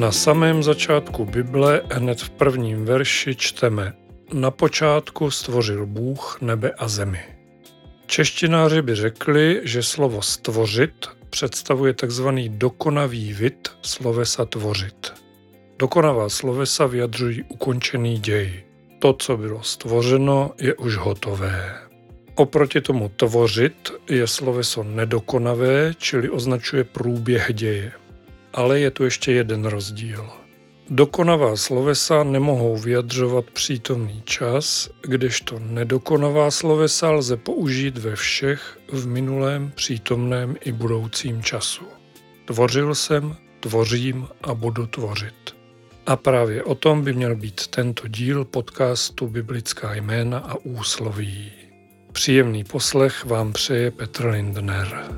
Na samém začátku Bible, hned v prvním verši, čteme Na počátku stvořil Bůh nebe a zemi. Češtináři by řekli, že slovo stvořit představuje tzv. dokonavý vid slovesa tvořit. Dokonavá slovesa vyjadřují ukončený děj. To, co bylo stvořeno, je už hotové. Oproti tomu tvořit je sloveso nedokonavé, čili označuje průběh děje. Ale je tu ještě jeden rozdíl. Dokonavá slovesa nemohou vyjadřovat přítomný čas, kdežto nedokonavá slovesa lze použít ve všech v minulém, přítomném i budoucím času. Tvořil jsem, tvořím a budu tvořit. A právě o tom by měl být tento díl podcastu Biblická jména a úsloví. Příjemný poslech vám přeje Petr Lindner.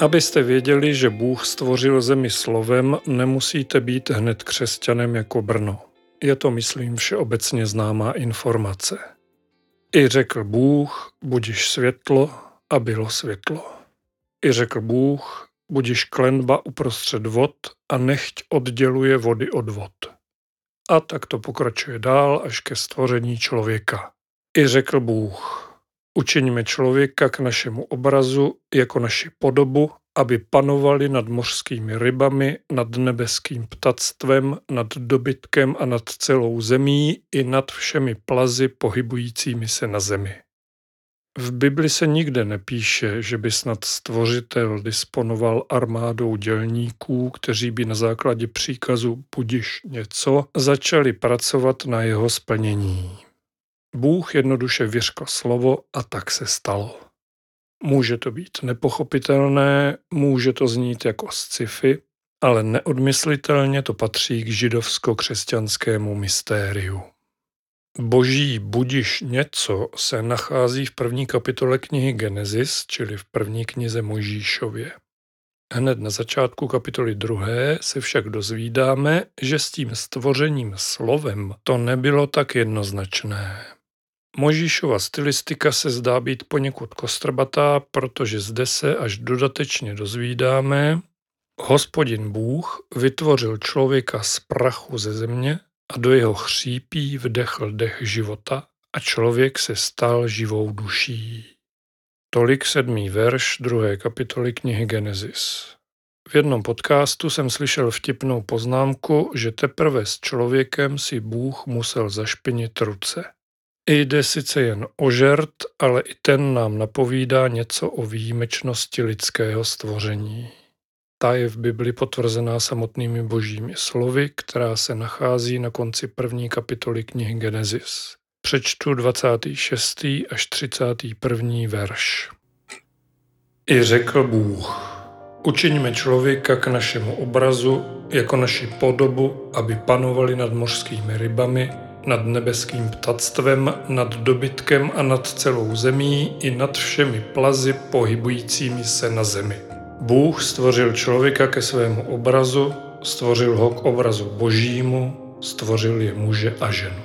Abyste věděli, že Bůh stvořil zemi slovem, nemusíte být hned křesťanem jako Brno. Je to, myslím, všeobecně známá informace. I řekl Bůh, budiš světlo a bylo světlo. I řekl Bůh, budiš klenba uprostřed vod a nechť odděluje vody od vod. A tak to pokračuje dál až ke stvoření člověka. I řekl Bůh, Učiňme člověka k našemu obrazu jako naši podobu, aby panovali nad mořskými rybami, nad nebeským ptactvem, nad dobytkem a nad celou zemí i nad všemi plazy pohybujícími se na zemi. V Bibli se nikde nepíše, že by snad stvořitel disponoval armádou dělníků, kteří by na základě příkazu budiš něco začali pracovat na jeho splnění. Bůh jednoduše vyřkl slovo a tak se stalo. Může to být nepochopitelné, může to znít jako sci-fi, ale neodmyslitelně to patří k židovsko-křesťanskému mystériu. Boží budiš něco se nachází v první kapitole knihy Genesis, čili v první knize Možíšově. Hned na začátku kapitoly druhé se však dozvídáme, že s tím stvořením slovem to nebylo tak jednoznačné. Možíšova stylistika se zdá být poněkud kostrbatá, protože zde se až dodatečně dozvídáme, hospodin Bůh vytvořil člověka z prachu ze země a do jeho chřípí vdechl dech života a člověk se stal živou duší. Tolik sedmý verš druhé kapitoly knihy Genesis. V jednom podcastu jsem slyšel vtipnou poznámku, že teprve s člověkem si Bůh musel zašpinit ruce. Jde sice jen o žert, ale i ten nám napovídá něco o výjimečnosti lidského stvoření. Ta je v Bibli potvrzená samotnými božími slovy, která se nachází na konci první kapitoly knihy Genesis. Přečtu 26. až 31. verš. I řekl Bůh, učiňme člověka k našemu obrazu, jako naši podobu, aby panovali nad mořskými rybami, nad nebeským ptactvem, nad dobytkem a nad celou zemí i nad všemi plazy pohybujícími se na zemi. Bůh stvořil člověka ke svému obrazu, stvořil ho k obrazu božímu, stvořil je muže a ženu.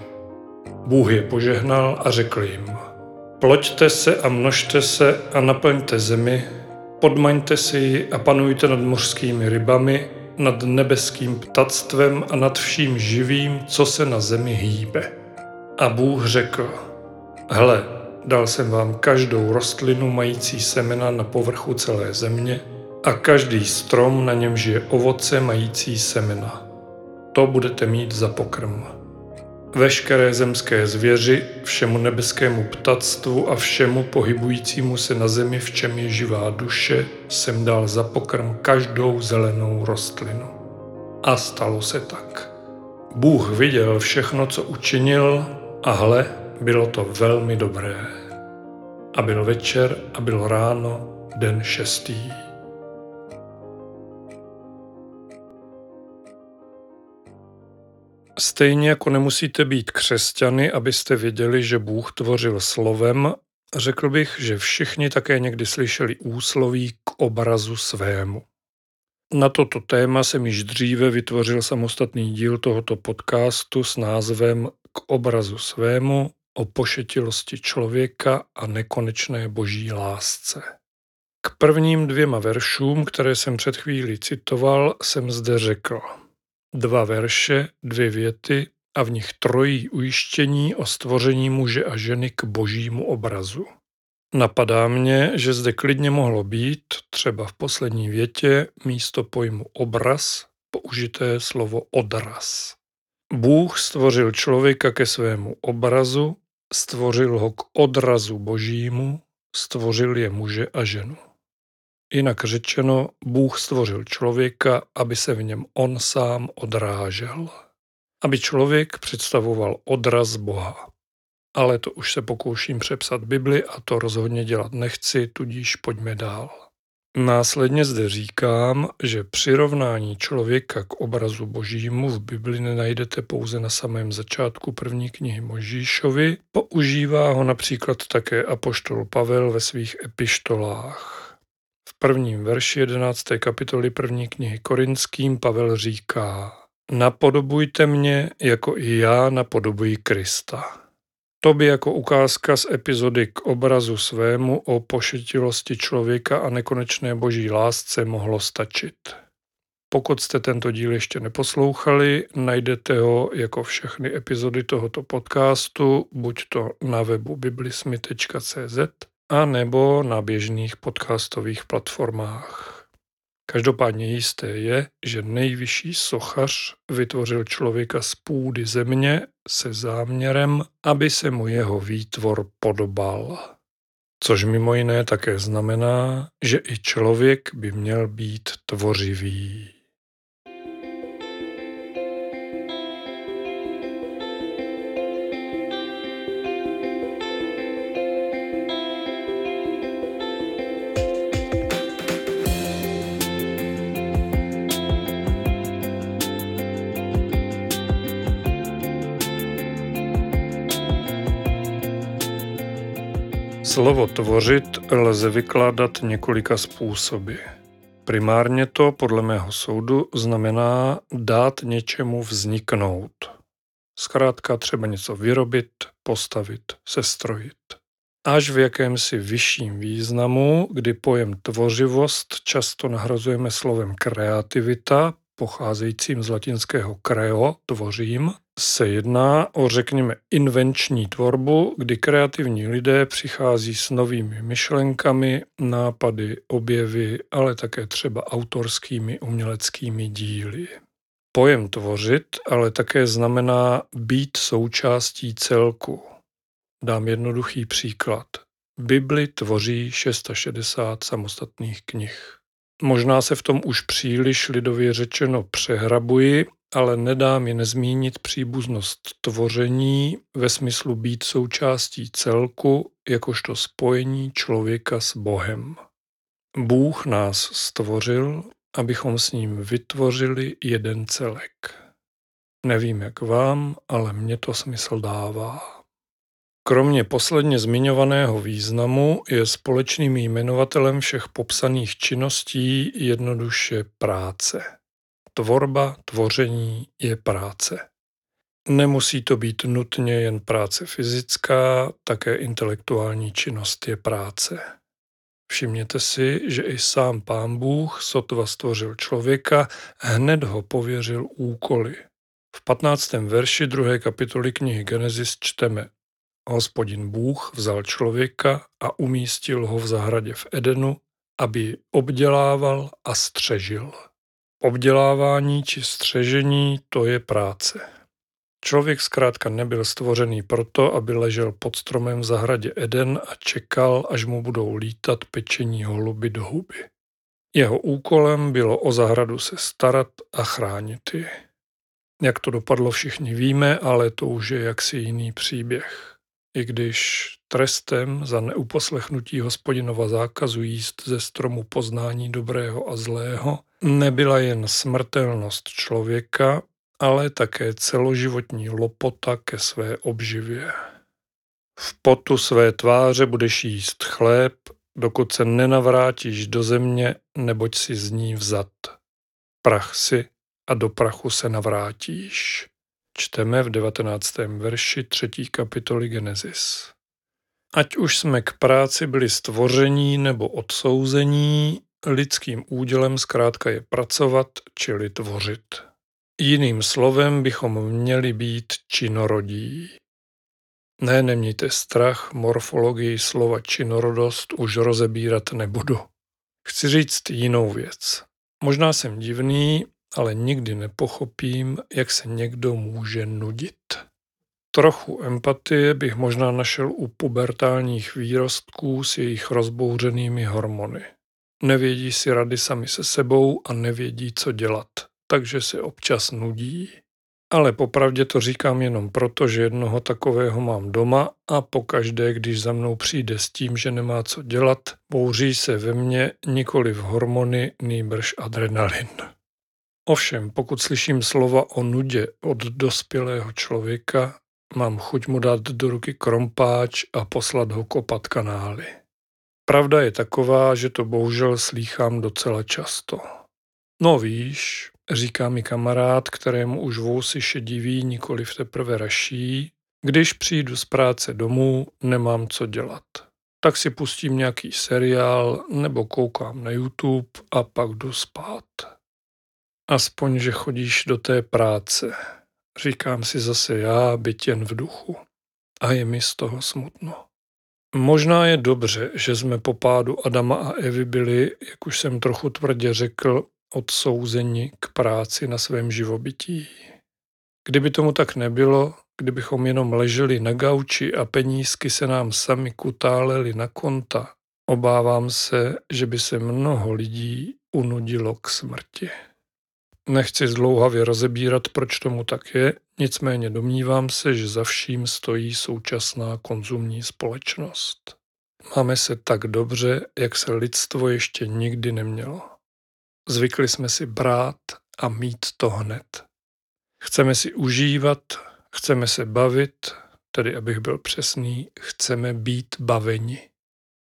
Bůh je požehnal a řekl jim, ploďte se a množte se a naplňte zemi, podmaňte si ji a panujte nad mořskými rybami, nad nebeským ptactvem a nad vším živým, co se na zemi hýbe. A Bůh řekl, hle, dal jsem vám každou rostlinu mající semena na povrchu celé země a každý strom, na němž je ovoce mající semena. To budete mít za pokrm veškeré zemské zvěři, všemu nebeskému ptactvu a všemu pohybujícímu se na zemi, v čem je živá duše, jsem dal za pokrm každou zelenou rostlinu. A stalo se tak. Bůh viděl všechno, co učinil, a hle, bylo to velmi dobré. A byl večer a bylo ráno, den šestý. Stejně jako nemusíte být křesťany, abyste věděli, že Bůh tvořil slovem, řekl bych, že všichni také někdy slyšeli úsloví k obrazu svému. Na toto téma jsem již dříve vytvořil samostatný díl tohoto podcastu s názvem K obrazu svému o pošetilosti člověka a nekonečné boží lásce. K prvním dvěma veršům, které jsem před chvílí citoval, jsem zde řekl. Dva verše, dvě věty a v nich trojí ujištění o stvoření muže a ženy k božímu obrazu. Napadá mě, že zde klidně mohlo být, třeba v poslední větě, místo pojmu obraz, použité slovo odraz. Bůh stvořil člověka ke svému obrazu, stvořil ho k odrazu božímu, stvořil je muže a ženu. Jinak řečeno, Bůh stvořil člověka, aby se v něm on sám odrážel. Aby člověk představoval odraz Boha. Ale to už se pokouším přepsat Bibli a to rozhodně dělat nechci, tudíž pojďme dál. Následně zde říkám, že přirovnání člověka k obrazu božímu v Bibli nenajdete pouze na samém začátku první knihy Možíšovi, používá ho například také apoštol Pavel ve svých epištolách prvním verši 11. kapitoly první knihy Korinským Pavel říká Napodobujte mě, jako i já napodobuji Krista. To by jako ukázka z epizody k obrazu svému o pošetilosti člověka a nekonečné boží lásce mohlo stačit. Pokud jste tento díl ještě neposlouchali, najdete ho jako všechny epizody tohoto podcastu, buď to na webu biblismy.cz a nebo na běžných podcastových platformách. Každopádně jisté je, že nejvyšší sochař vytvořil člověka z půdy země se záměrem, aby se mu jeho výtvor podobal. Což mimo jiné také znamená, že i člověk by měl být tvořivý. Slovo tvořit lze vykládat několika způsoby. Primárně to, podle mého soudu, znamená dát něčemu vzniknout. Zkrátka třeba něco vyrobit, postavit, sestrojit. Až v jakémsi vyšším významu, kdy pojem tvořivost často nahrazujeme slovem kreativita, pocházejícím z latinského creo, tvořím, se jedná o, řekněme, invenční tvorbu, kdy kreativní lidé přichází s novými myšlenkami, nápady, objevy, ale také třeba autorskými uměleckými díly. Pojem tvořit ale také znamená být součástí celku. Dám jednoduchý příklad. Bibli tvoří 660 samostatných knih. Možná se v tom už příliš lidově řečeno přehrabuji, ale nedá mi nezmínit příbuznost tvoření ve smyslu být součástí celku, jakožto spojení člověka s Bohem. Bůh nás stvořil, abychom s ním vytvořili jeden celek. Nevím jak vám, ale mně to smysl dává. Kromě posledně zmiňovaného významu je společným jmenovatelem všech popsaných činností jednoduše práce. Tvorba, tvoření je práce. Nemusí to být nutně jen práce fyzická, také intelektuální činnost je práce. Všimněte si, že i sám pán Bůh sotva stvořil člověka, hned ho pověřil úkoly. V 15. verši 2. kapitoly knihy Genesis čteme Hospodin Bůh vzal člověka a umístil ho v zahradě v Edenu, aby obdělával a střežil. Obdělávání či střežení to je práce. Člověk zkrátka nebyl stvořený proto, aby ležel pod stromem v zahradě Eden a čekal, až mu budou lítat pečení holuby do huby. Jeho úkolem bylo o zahradu se starat a chránit ji. Jak to dopadlo, všichni víme, ale to už je jaksi jiný příběh i když trestem za neuposlechnutí hospodinova zákazu jíst ze stromu poznání dobrého a zlého nebyla jen smrtelnost člověka, ale také celoživotní lopota ke své obživě. V potu své tváře budeš jíst chléb, dokud se nenavrátíš do země, neboť si z ní vzat. Prach si a do prachu se navrátíš. Čteme v 19. verši 3. kapitoly Genesis. Ať už jsme k práci byli stvoření nebo odsouzení, lidským údělem zkrátka je pracovat, čili tvořit. Jiným slovem bychom měli být činorodí. Ne, nemějte strach, morfologii slova činorodost už rozebírat nebudu. Chci říct jinou věc. Možná jsem divný, ale nikdy nepochopím, jak se někdo může nudit. Trochu empatie bych možná našel u pubertálních výrostků s jejich rozbouřenými hormony. Nevědí si rady sami se sebou a nevědí, co dělat, takže se občas nudí. Ale popravdě to říkám jenom proto, že jednoho takového mám doma a pokaždé, když za mnou přijde s tím, že nemá co dělat, bouří se ve mně nikoli v hormony, nýbrž adrenalin. Ovšem, pokud slyším slova o nudě od dospělého člověka, mám chuť mu dát do ruky krompáč a poslat ho kopat kanály. Pravda je taková, že to bohužel slýchám docela často. No víš, říká mi kamarád, kterému už vousy šediví nikoli v teprve raší, když přijdu z práce domů, nemám co dělat. Tak si pustím nějaký seriál nebo koukám na YouTube a pak jdu spát. Aspoň, že chodíš do té práce. Říkám si zase já, byť jen v duchu. A je mi z toho smutno. Možná je dobře, že jsme po pádu Adama a Evy byli, jak už jsem trochu tvrdě řekl, odsouzeni k práci na svém živobytí. Kdyby tomu tak nebylo, kdybychom jenom leželi na gauči a penízky se nám sami kutálely na konta, obávám se, že by se mnoho lidí unudilo k smrti. Nechci zdlouhavě rozebírat, proč tomu tak je, nicméně domnívám se, že za vším stojí současná konzumní společnost. Máme se tak dobře, jak se lidstvo ještě nikdy nemělo. Zvykli jsme si brát a mít to hned. Chceme si užívat, chceme se bavit, tedy abych byl přesný, chceme být baveni.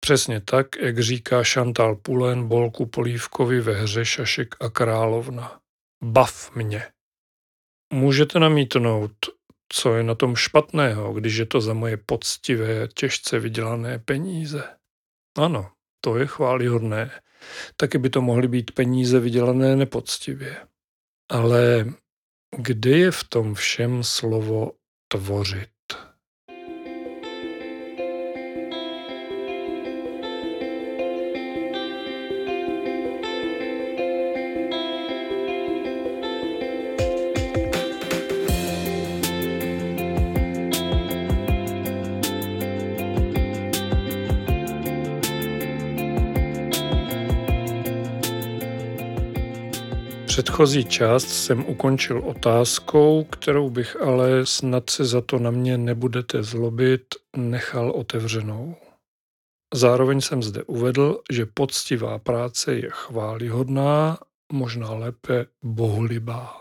Přesně tak, jak říká Chantal Pulen Bolku Polívkovi ve hře Šašek a královna. Bav mě. Můžete namítnout, co je na tom špatného, když je to za moje poctivé, těžce vydělané peníze. Ano, to je chválihodné. Taky by to mohly být peníze vydělané nepoctivě. Ale kde je v tom všem slovo tvořit? Předchozí část jsem ukončil otázkou, kterou bych ale snad se za to na mě nebudete zlobit, nechal otevřenou. Zároveň jsem zde uvedl, že poctivá práce je chválihodná, možná lépe bohulibá.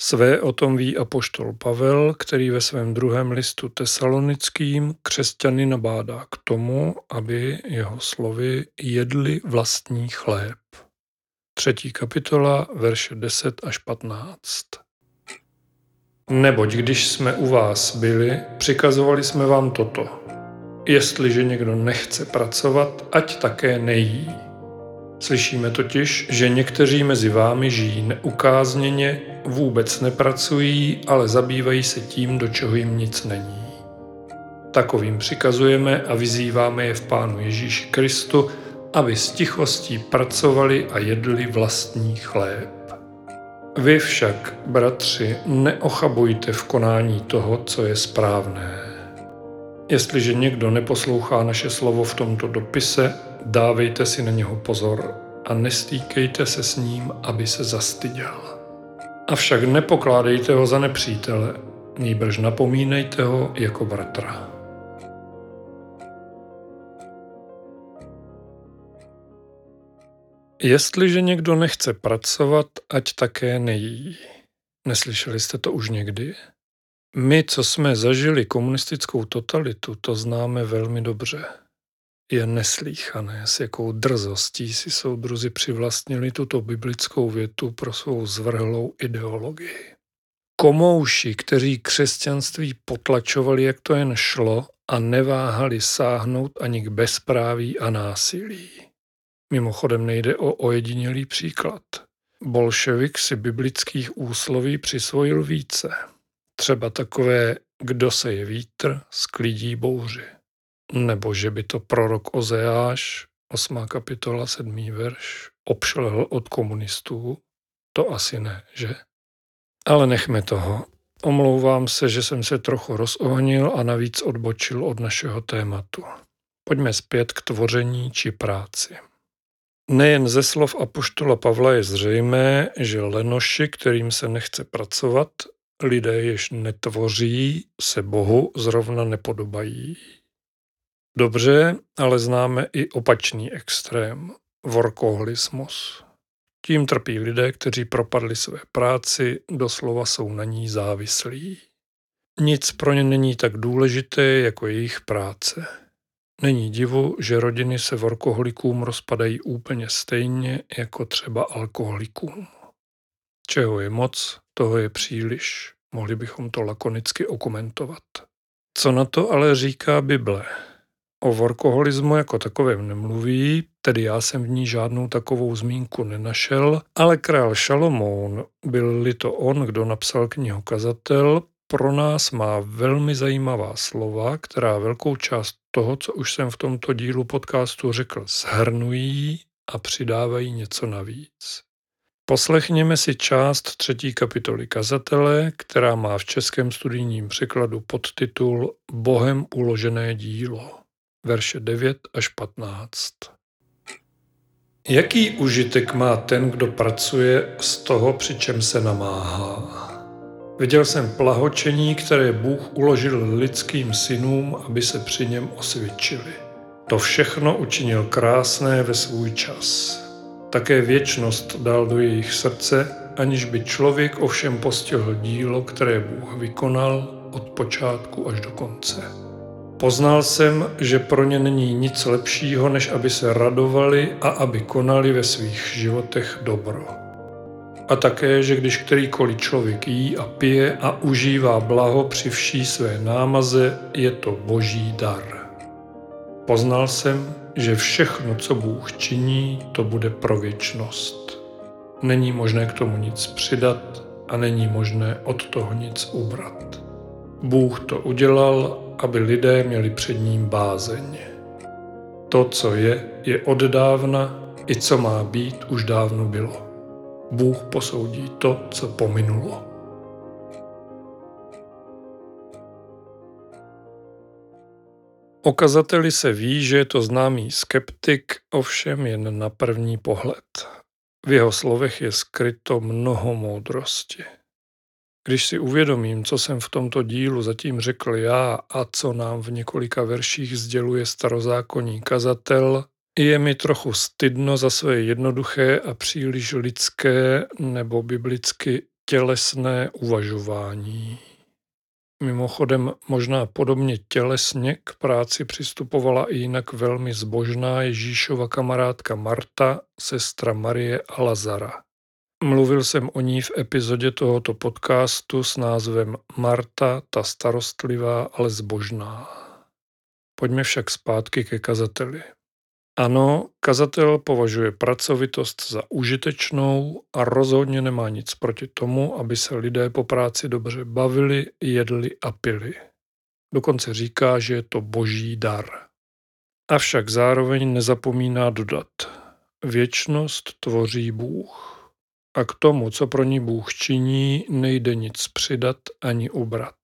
Své o tom ví apoštol Pavel, který ve svém druhém listu tesalonickým křesťany nabádá k tomu, aby jeho slovy jedli vlastní chléb. Třetí kapitola, verše 10 až 15. Neboť když jsme u vás byli, přikazovali jsme vám toto. Jestliže někdo nechce pracovat, ať také nejí. Slyšíme totiž, že někteří mezi vámi žijí neukázněně, vůbec nepracují, ale zabývají se tím, do čeho jim nic není. Takovým přikazujeme a vyzýváme je v Pánu Ježíši Kristu, aby s tichostí pracovali a jedli vlastní chléb. Vy však, bratři, neochabujte v konání toho, co je správné. Jestliže někdo neposlouchá naše slovo v tomto dopise, dávejte si na něho pozor a nestýkejte se s ním, aby se zastyděl. Avšak nepokládejte ho za nepřítele, nýbrž napomínejte ho jako bratra. Jestliže někdo nechce pracovat, ať také nejí. Neslyšeli jste to už někdy? My, co jsme zažili komunistickou totalitu, to známe velmi dobře. Je neslíchané, s jakou drzostí si soudruzi přivlastnili tuto biblickou větu pro svou zvrhlou ideologii. Komouši, kteří křesťanství potlačovali, jak to jen šlo, a neváhali sáhnout ani k bezpráví a násilí. Mimochodem nejde o ojedinělý příklad. Bolševik si biblických úsloví přisvojil více. Třeba takové, kdo se je vítr, sklidí bouři. Nebo že by to prorok Ozeáš, 8. kapitola, 7. verš, obšlehl od komunistů. To asi ne, že? Ale nechme toho. Omlouvám se, že jsem se trochu rozohnil a navíc odbočil od našeho tématu. Pojďme zpět k tvoření či práci. Nejen ze slov apoštola Pavla je zřejmé, že lenoši, kterým se nechce pracovat, lidé, jež netvoří, se Bohu zrovna nepodobají. Dobře, ale známe i opačný extrém, workoholismus. Tím trpí lidé, kteří propadli své práci, doslova jsou na ní závislí. Nic pro ně není tak důležité jako jejich práce. Není divu, že rodiny se workoholikům rozpadají úplně stejně jako třeba alkoholikům. Čeho je moc, toho je příliš. Mohli bychom to lakonicky okomentovat. Co na to ale říká Bible? O workoholismu jako takovém nemluví, tedy já jsem v ní žádnou takovou zmínku nenašel, ale král Šalomoun, byl-li to on, kdo napsal knihu Kazatel, pro nás má velmi zajímavá slova, která velkou část toho, co už jsem v tomto dílu podcastu řekl, shrnují a přidávají něco navíc. Poslechněme si část třetí kapitoly kazatele, která má v českém studijním překladu podtitul Bohem uložené dílo verše 9 až 15. Jaký užitek má ten, kdo pracuje z toho, při čem se namáhá? Viděl jsem plahočení, které Bůh uložil lidským synům, aby se při něm osvědčili. To všechno učinil krásné ve svůj čas. Také věčnost dal do jejich srdce, aniž by člověk ovšem postihl dílo, které Bůh vykonal od počátku až do konce. Poznal jsem, že pro ně není nic lepšího, než aby se radovali a aby konali ve svých životech dobro. A také, že když kterýkoliv člověk jí a pije a užívá blaho při vší své námaze, je to boží dar. Poznal jsem, že všechno, co Bůh činí, to bude pro věčnost. Není možné k tomu nic přidat a není možné od toho nic ubrat. Bůh to udělal aby lidé měli před ním bázeň. To, co je, je od dávna, i co má být, už dávno bylo. Bůh posoudí to, co pominulo. O kazateli se ví, že je to známý skeptik, ovšem jen na první pohled. V jeho slovech je skryto mnoho moudrosti. Když si uvědomím, co jsem v tomto dílu zatím řekl já a co nám v několika verších sděluje starozákonní kazatel, je mi trochu stydno za své jednoduché a příliš lidské nebo biblicky tělesné uvažování. Mimochodem možná podobně tělesně k práci přistupovala i jinak velmi zbožná Ježíšova kamarádka Marta, sestra Marie a Lazara. Mluvil jsem o ní v epizodě tohoto podcastu s názvem Marta, ta starostlivá, ale zbožná. Pojďme však zpátky ke kazateli. Ano, kazatel považuje pracovitost za užitečnou a rozhodně nemá nic proti tomu, aby se lidé po práci dobře bavili, jedli a pili. Dokonce říká, že je to boží dar. Avšak zároveň nezapomíná dodat. Věčnost tvoří Bůh a k tomu, co pro ní Bůh činí, nejde nic přidat ani ubrat.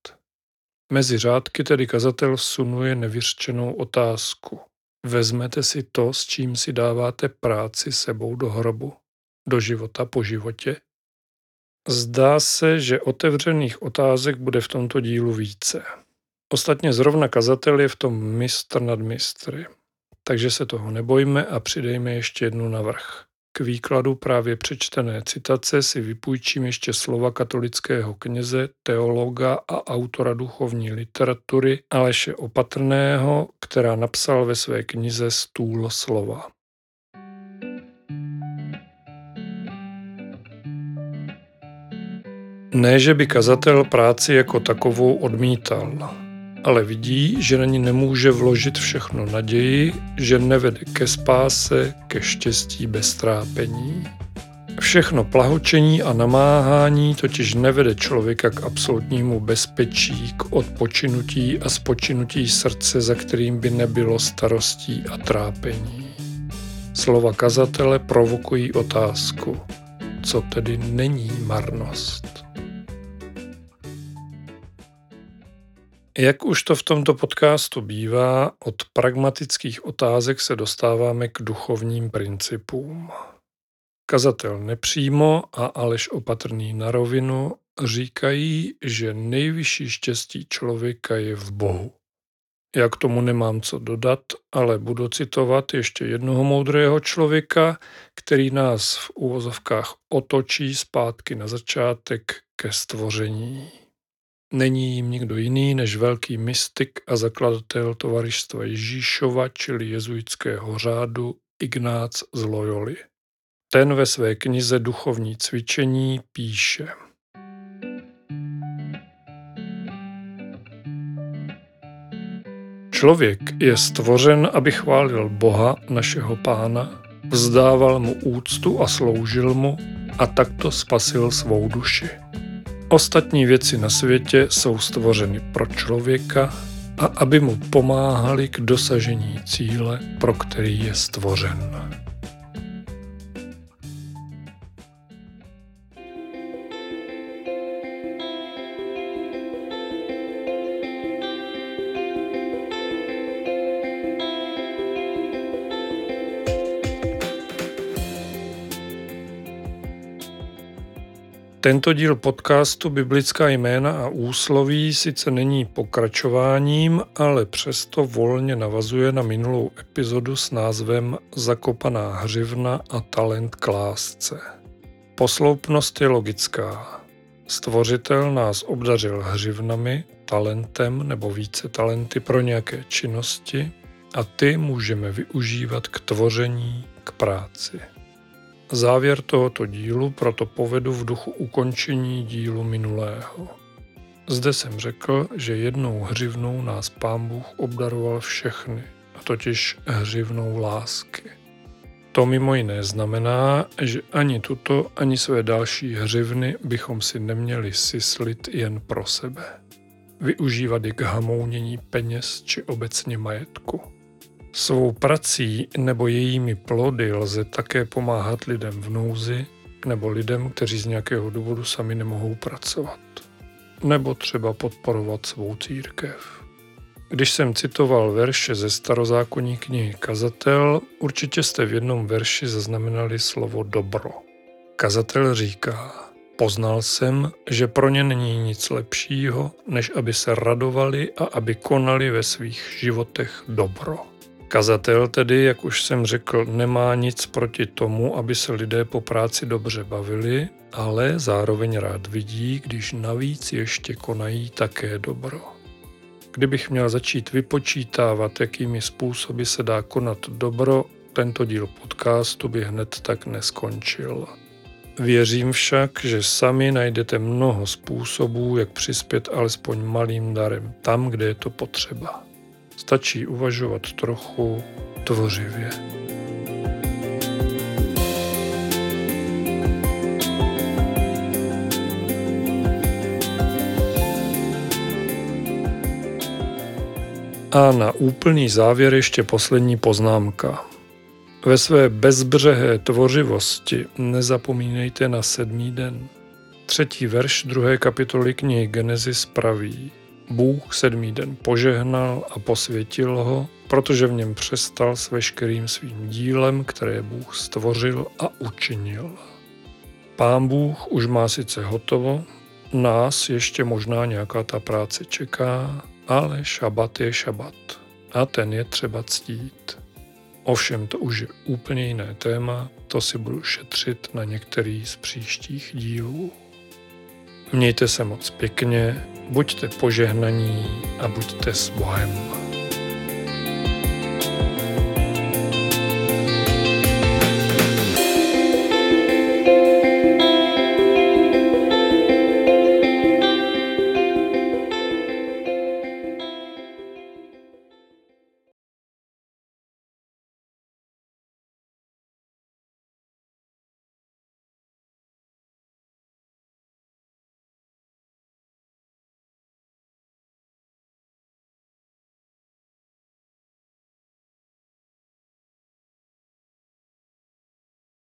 Mezi řádky tedy kazatel vsunuje nevyřčenou otázku. Vezmete si to, s čím si dáváte práci sebou do hrobu, do života po životě? Zdá se, že otevřených otázek bude v tomto dílu více. Ostatně zrovna kazatel je v tom mistr nad mistry. Takže se toho nebojme a přidejme ještě jednu navrh. K výkladu právě přečtené citace si vypůjčím ještě slova katolického kněze, teologa a autora duchovní literatury Aleše Opatrného, která napsal ve své knize Stůl slova. Ne, že by kazatel práci jako takovou odmítal, ale vidí, že na ní nemůže vložit všechno naději, že nevede ke spáse, ke štěstí bez trápení. Všechno plahočení a namáhání totiž nevede člověka k absolutnímu bezpečí, k odpočinutí a spočinutí srdce, za kterým by nebylo starostí a trápení. Slova kazatele provokují otázku, co tedy není marnost. Jak už to v tomto podcastu bývá, od pragmatických otázek se dostáváme k duchovním principům. Kazatel nepřímo a Aleš opatrný na rovinu říkají, že nejvyšší štěstí člověka je v Bohu. Já k tomu nemám co dodat, ale budu citovat ještě jednoho moudrého člověka, který nás v úvozovkách otočí zpátky na začátek ke stvoření. Není jim nikdo jiný než velký mystik a zakladatel tovaristva Ježíšova, čili jezuitského řádu Ignác z Loyoli. Ten ve své knize Duchovní cvičení píše Člověk je stvořen, aby chválil Boha, našeho pána, vzdával mu úctu a sloužil mu a takto spasil svou duši. Ostatní věci na světě jsou stvořeny pro člověka a aby mu pomáhali k dosažení cíle, pro který je stvořen. Tento díl podcastu Biblická jména a úsloví sice není pokračováním, ale přesto volně navazuje na minulou epizodu s názvem Zakopaná hřivna a talent k lásce. Posloupnost je logická. Stvořitel nás obdařil hřivnami, talentem nebo více talenty pro nějaké činnosti a ty můžeme využívat k tvoření, k práci. Závěr tohoto dílu proto povedu v duchu ukončení dílu minulého. Zde jsem řekl, že jednou hřivnou nás pán Bůh obdaroval všechny, a totiž hřivnou lásky. To mimo jiné znamená, že ani tuto, ani své další hřivny bychom si neměli syslit jen pro sebe. Využívat je k hamounění peněz či obecně majetku. Svou prací nebo jejími plody lze také pomáhat lidem v nouzi nebo lidem, kteří z nějakého důvodu sami nemohou pracovat. Nebo třeba podporovat svou církev. Když jsem citoval verše ze starozákonní knihy Kazatel, určitě jste v jednom verši zaznamenali slovo dobro. Kazatel říká, poznal jsem, že pro ně není nic lepšího, než aby se radovali a aby konali ve svých životech dobro. Kazatel tedy, jak už jsem řekl, nemá nic proti tomu, aby se lidé po práci dobře bavili, ale zároveň rád vidí, když navíc ještě konají také dobro. Kdybych měl začít vypočítávat, jakými způsoby se dá konat dobro, tento díl podcastu by hned tak neskončil. Věřím však, že sami najdete mnoho způsobů, jak přispět alespoň malým darem tam, kde je to potřeba. Stačí uvažovat trochu tvořivě. A na úplný závěr ještě poslední poznámka. Ve své bezbřehé tvořivosti nezapomínejte na sedmý den. Třetí verš druhé kapitoly knihy Genesis praví – Bůh sedmý den požehnal a posvětil ho, protože v něm přestal s veškerým svým dílem, které Bůh stvořil a učinil. Pán Bůh už má sice hotovo, nás ještě možná nějaká ta práce čeká, ale šabat je šabat a ten je třeba ctít. Ovšem to už je úplně jiné téma, to si budu šetřit na některý z příštích dílů. Mějte se moc pěkně, buďte požehnaní a buďte s Bohem.